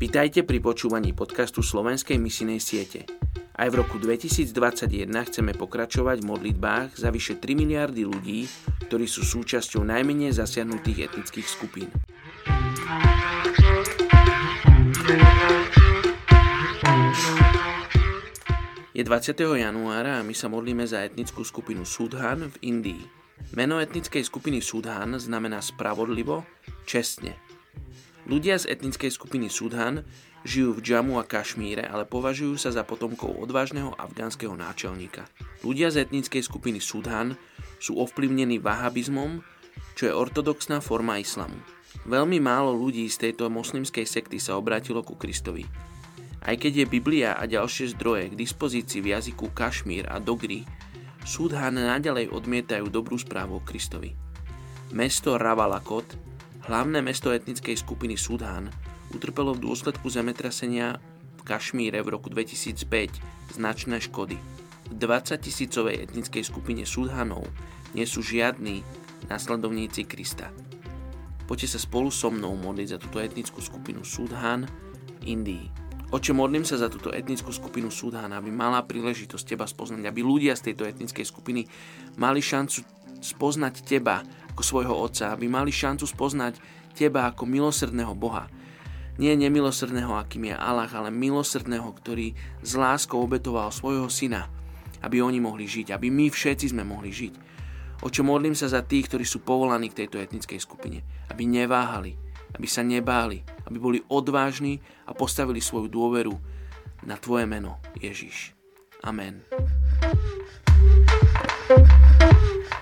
Vitajte pri počúvaní podcastu Slovenskej misinej siete. Aj v roku 2021 chceme pokračovať v modlitbách za vyše 3 miliardy ľudí, ktorí sú súčasťou najmenej zasiahnutých etnických skupín. Je 20. januára a my sa modlíme za etnickú skupinu Sudhan v Indii. Meno etnickej skupiny Sudhan znamená spravodlivo, čestne, Ľudia z etnickej skupiny Sudhan žijú v Džamu a Kašmíre, ale považujú sa za potomkov odvážneho afgánskeho náčelníka. Ľudia z etnickej skupiny Sudhan sú ovplyvnení vahabizmom, čo je ortodoxná forma islamu. Veľmi málo ľudí z tejto moslimskej sekty sa obrátilo ku Kristovi. Aj keď je Biblia a ďalšie zdroje k dispozícii v jazyku Kašmír a Dogri, Sudhan naďalej odmietajú dobrú správu o Kristovi. Mesto Ravalakot Hlavné mesto etnickej skupiny Sudán utrpelo v dôsledku zemetrasenia v Kašmíre v roku 2005 značné škody. V 20 tisícovej etnickej skupine Sudhanov nie sú žiadni následovníci Krista. Poďte sa spolu so mnou modliť za túto etnickú skupinu Sudhan Indii. Oče, modlím sa za túto etnickú skupinu Sudhan, aby mala príležitosť teba spoznať, aby ľudia z tejto etnickej skupiny mali šancu spoznať teba ako svojho otca, aby mali šancu spoznať teba ako milosrdného Boha. Nie nemilosrdného, akým je Allah, ale milosrdného, ktorý s láskou obetoval svojho syna, aby oni mohli žiť, aby my všetci sme mohli žiť. O čo modlím sa za tých, ktorí sú povolaní k tejto etnickej skupine, aby neváhali, aby sa nebáli, aby boli odvážni a postavili svoju dôveru na Tvoje meno, Ježiš. Amen. thank you